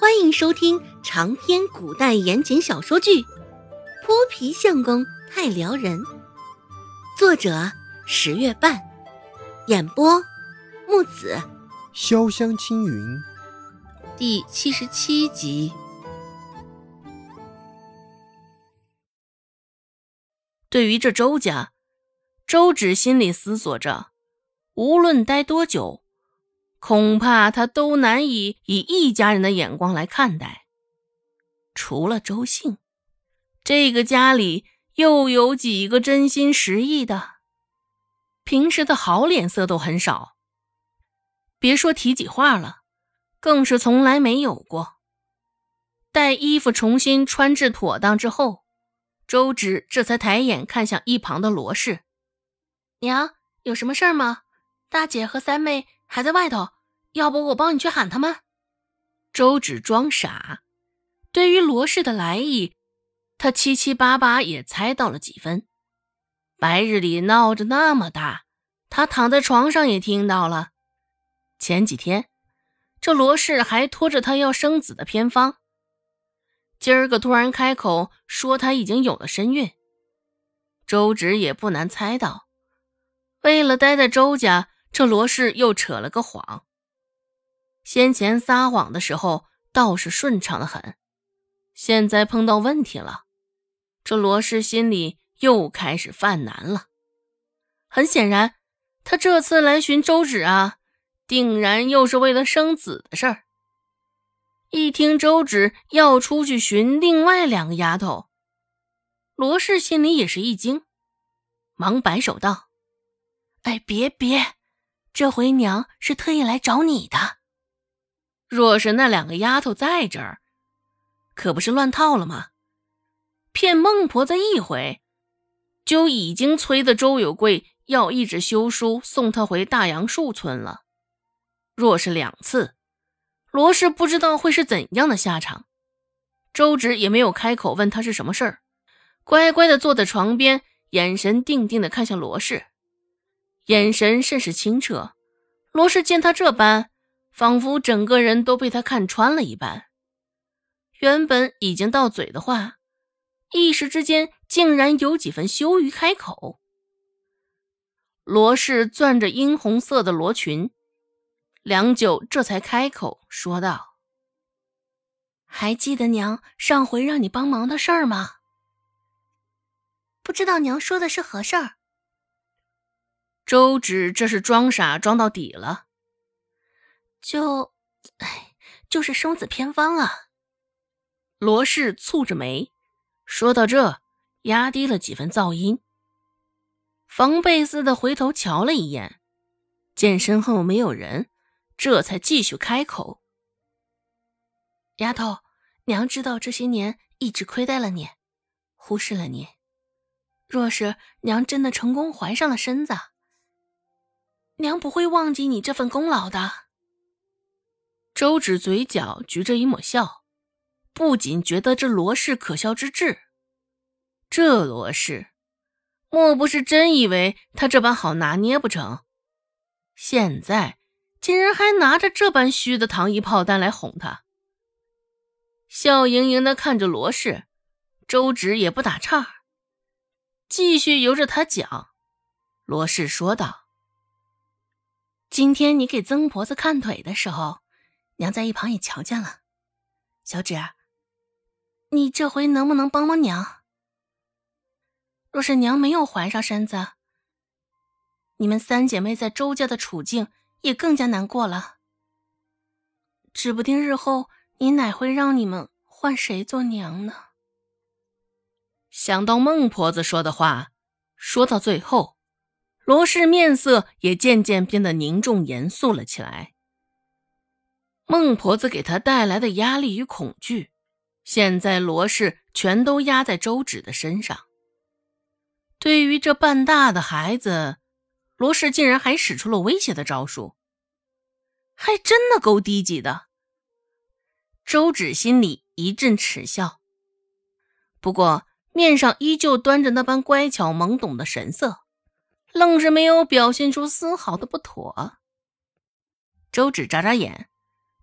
欢迎收听长篇古代言情小说剧《泼皮相公太撩人》，作者十月半，演播木子潇湘青云，第七十七集。对于这周家，周芷心里思索着，无论待多久。恐怕他都难以以一家人的眼光来看待。除了周信，这个家里又有几个真心实意的？平时的好脸色都很少，别说提起话了，更是从来没有过。待衣服重新穿置妥当之后，周芷这才抬眼看向一旁的罗氏：“娘，有什么事儿吗？大姐和三妹。”还在外头，要不我帮你去喊他们。周芷装傻，对于罗氏的来意，他七七八八也猜到了几分。白日里闹着那么大，他躺在床上也听到了。前几天，这罗氏还拖着他要生子的偏方，今儿个突然开口说他已经有了身孕，周芷也不难猜到，为了待在周家。这罗氏又扯了个谎。先前撒谎的时候倒是顺畅的很，现在碰到问题了，这罗氏心里又开始犯难了。很显然，他这次来寻周芷啊，定然又是为了生子的事儿。一听周芷要出去寻另外两个丫头，罗氏心里也是一惊，忙摆手道：“哎，别别！”这回娘是特意来找你的。若是那两个丫头在这儿，可不是乱套了吗？骗孟婆子一回，就已经催得周有贵要一纸休书送她回大杨树村了。若是两次，罗氏不知道会是怎样的下场。周芷也没有开口问他是什么事儿，乖乖的坐在床边，眼神定定的看向罗氏。眼神甚是清澈，罗氏见他这般，仿佛整个人都被他看穿了一般。原本已经到嘴的话，一时之间竟然有几分羞于开口。罗氏攥着殷红色的罗裙，良久，这才开口说道：“还记得娘上回让你帮忙的事儿吗？不知道娘说的是何事儿？”周芷这是装傻装到底了，就，哎，就是生子偏方啊。罗氏蹙着眉，说到这，压低了几分噪音，防备似的回头瞧了一眼，见身后没有人，这才继续开口：“丫头，娘知道这些年一直亏待了你，忽视了你。若是娘真的成功怀上了身子。”娘不会忘记你这份功劳的。周芷嘴角举着一抹笑，不仅觉得这罗氏可笑之至。这罗氏，莫不是真以为他这般好拿捏不成？现在竟然还拿着这般虚的糖衣炮弹来哄他。笑盈盈的看着罗氏，周芷也不打岔，继续由着他讲。罗氏说道。今天你给曾婆子看腿的时候，娘在一旁也瞧见了。小芷，你这回能不能帮帮娘？若是娘没有怀上身子，你们三姐妹在周家的处境也更加难过了。指不定日后你奶会让你们换谁做娘呢？想到孟婆子说的话，说到最后。罗氏面色也渐渐变得凝重严肃了起来。孟婆子给他带来的压力与恐惧，现在罗氏全都压在周芷的身上。对于这半大的孩子，罗氏竟然还使出了威胁的招数，还真的够低级的。周芷心里一阵耻笑，不过面上依旧端着那般乖巧懵懂的神色。愣是没有表现出丝毫的不妥。周芷眨眨眼，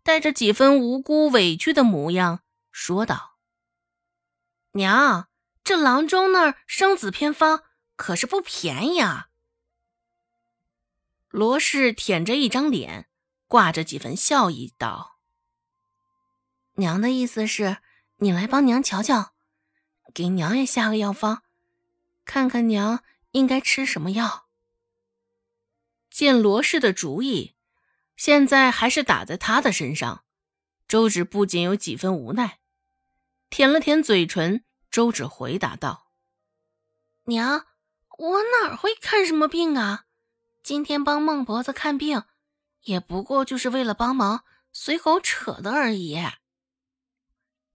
带着几分无辜委屈的模样，说道：“娘，这郎中那儿生子偏方可是不便宜啊。”罗氏舔着一张脸，挂着几分笑意道：“娘的意思是，你来帮娘瞧瞧，给娘也下个药方，看看娘应该吃什么药。”见罗氏的主意，现在还是打在他的身上，周芷不仅有几分无奈，舔了舔嘴唇，周芷回答道：“娘，我哪会看什么病啊？”今天帮孟婆子看病，也不过就是为了帮忙，随口扯的而已。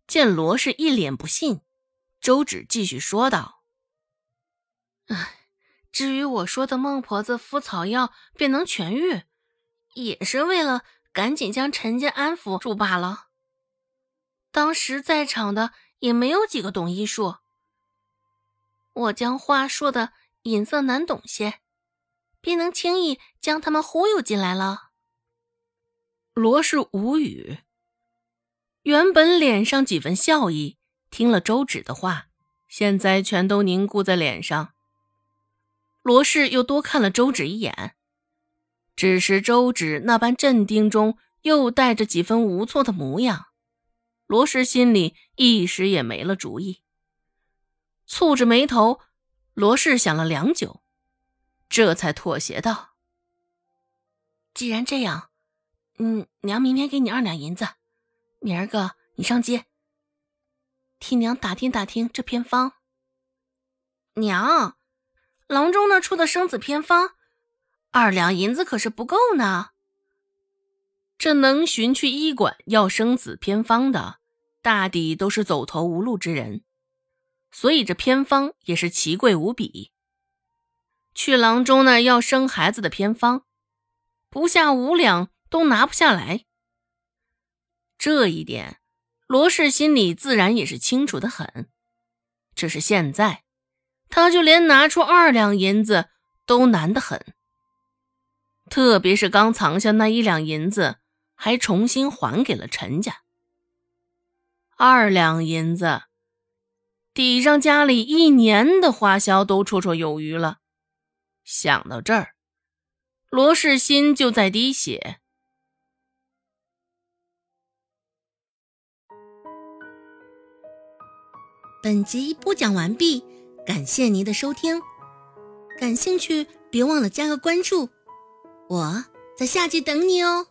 见罗氏一脸不信，周芷继续说道：“哎，至于我说的孟婆子敷草药便能痊愈，也是为了赶紧将陈家安抚住罢了。当时在场的也没有几个懂医术，我将话说的隐色难懂些。”便能轻易将他们忽悠进来了。罗氏无语，原本脸上几分笑意，听了周芷的话，现在全都凝固在脸上。罗氏又多看了周芷一眼，只是周芷那般镇定中又带着几分无措的模样，罗氏心里一时也没了主意。蹙着眉头，罗氏想了良久。这才妥协道：“既然这样，嗯，娘明天给你二两银子，明儿个你上街替娘打听打听这偏方。娘，郎中那出的生子偏方，二两银子可是不够呢。这能寻去医馆要生子偏方的，大抵都是走投无路之人，所以这偏方也是奇贵无比。”去郎中那要生孩子的偏方，不下五两都拿不下来。这一点，罗氏心里自然也是清楚的很。只是现在，他就连拿出二两银子都难得很。特别是刚藏下那一两银子，还重新还给了陈家。二两银子，抵上家里一年的花销都绰绰有余了。想到这儿，罗氏心就在滴血。本集播讲完毕，感谢您的收听。感兴趣，别忘了加个关注，我在下集等你哦。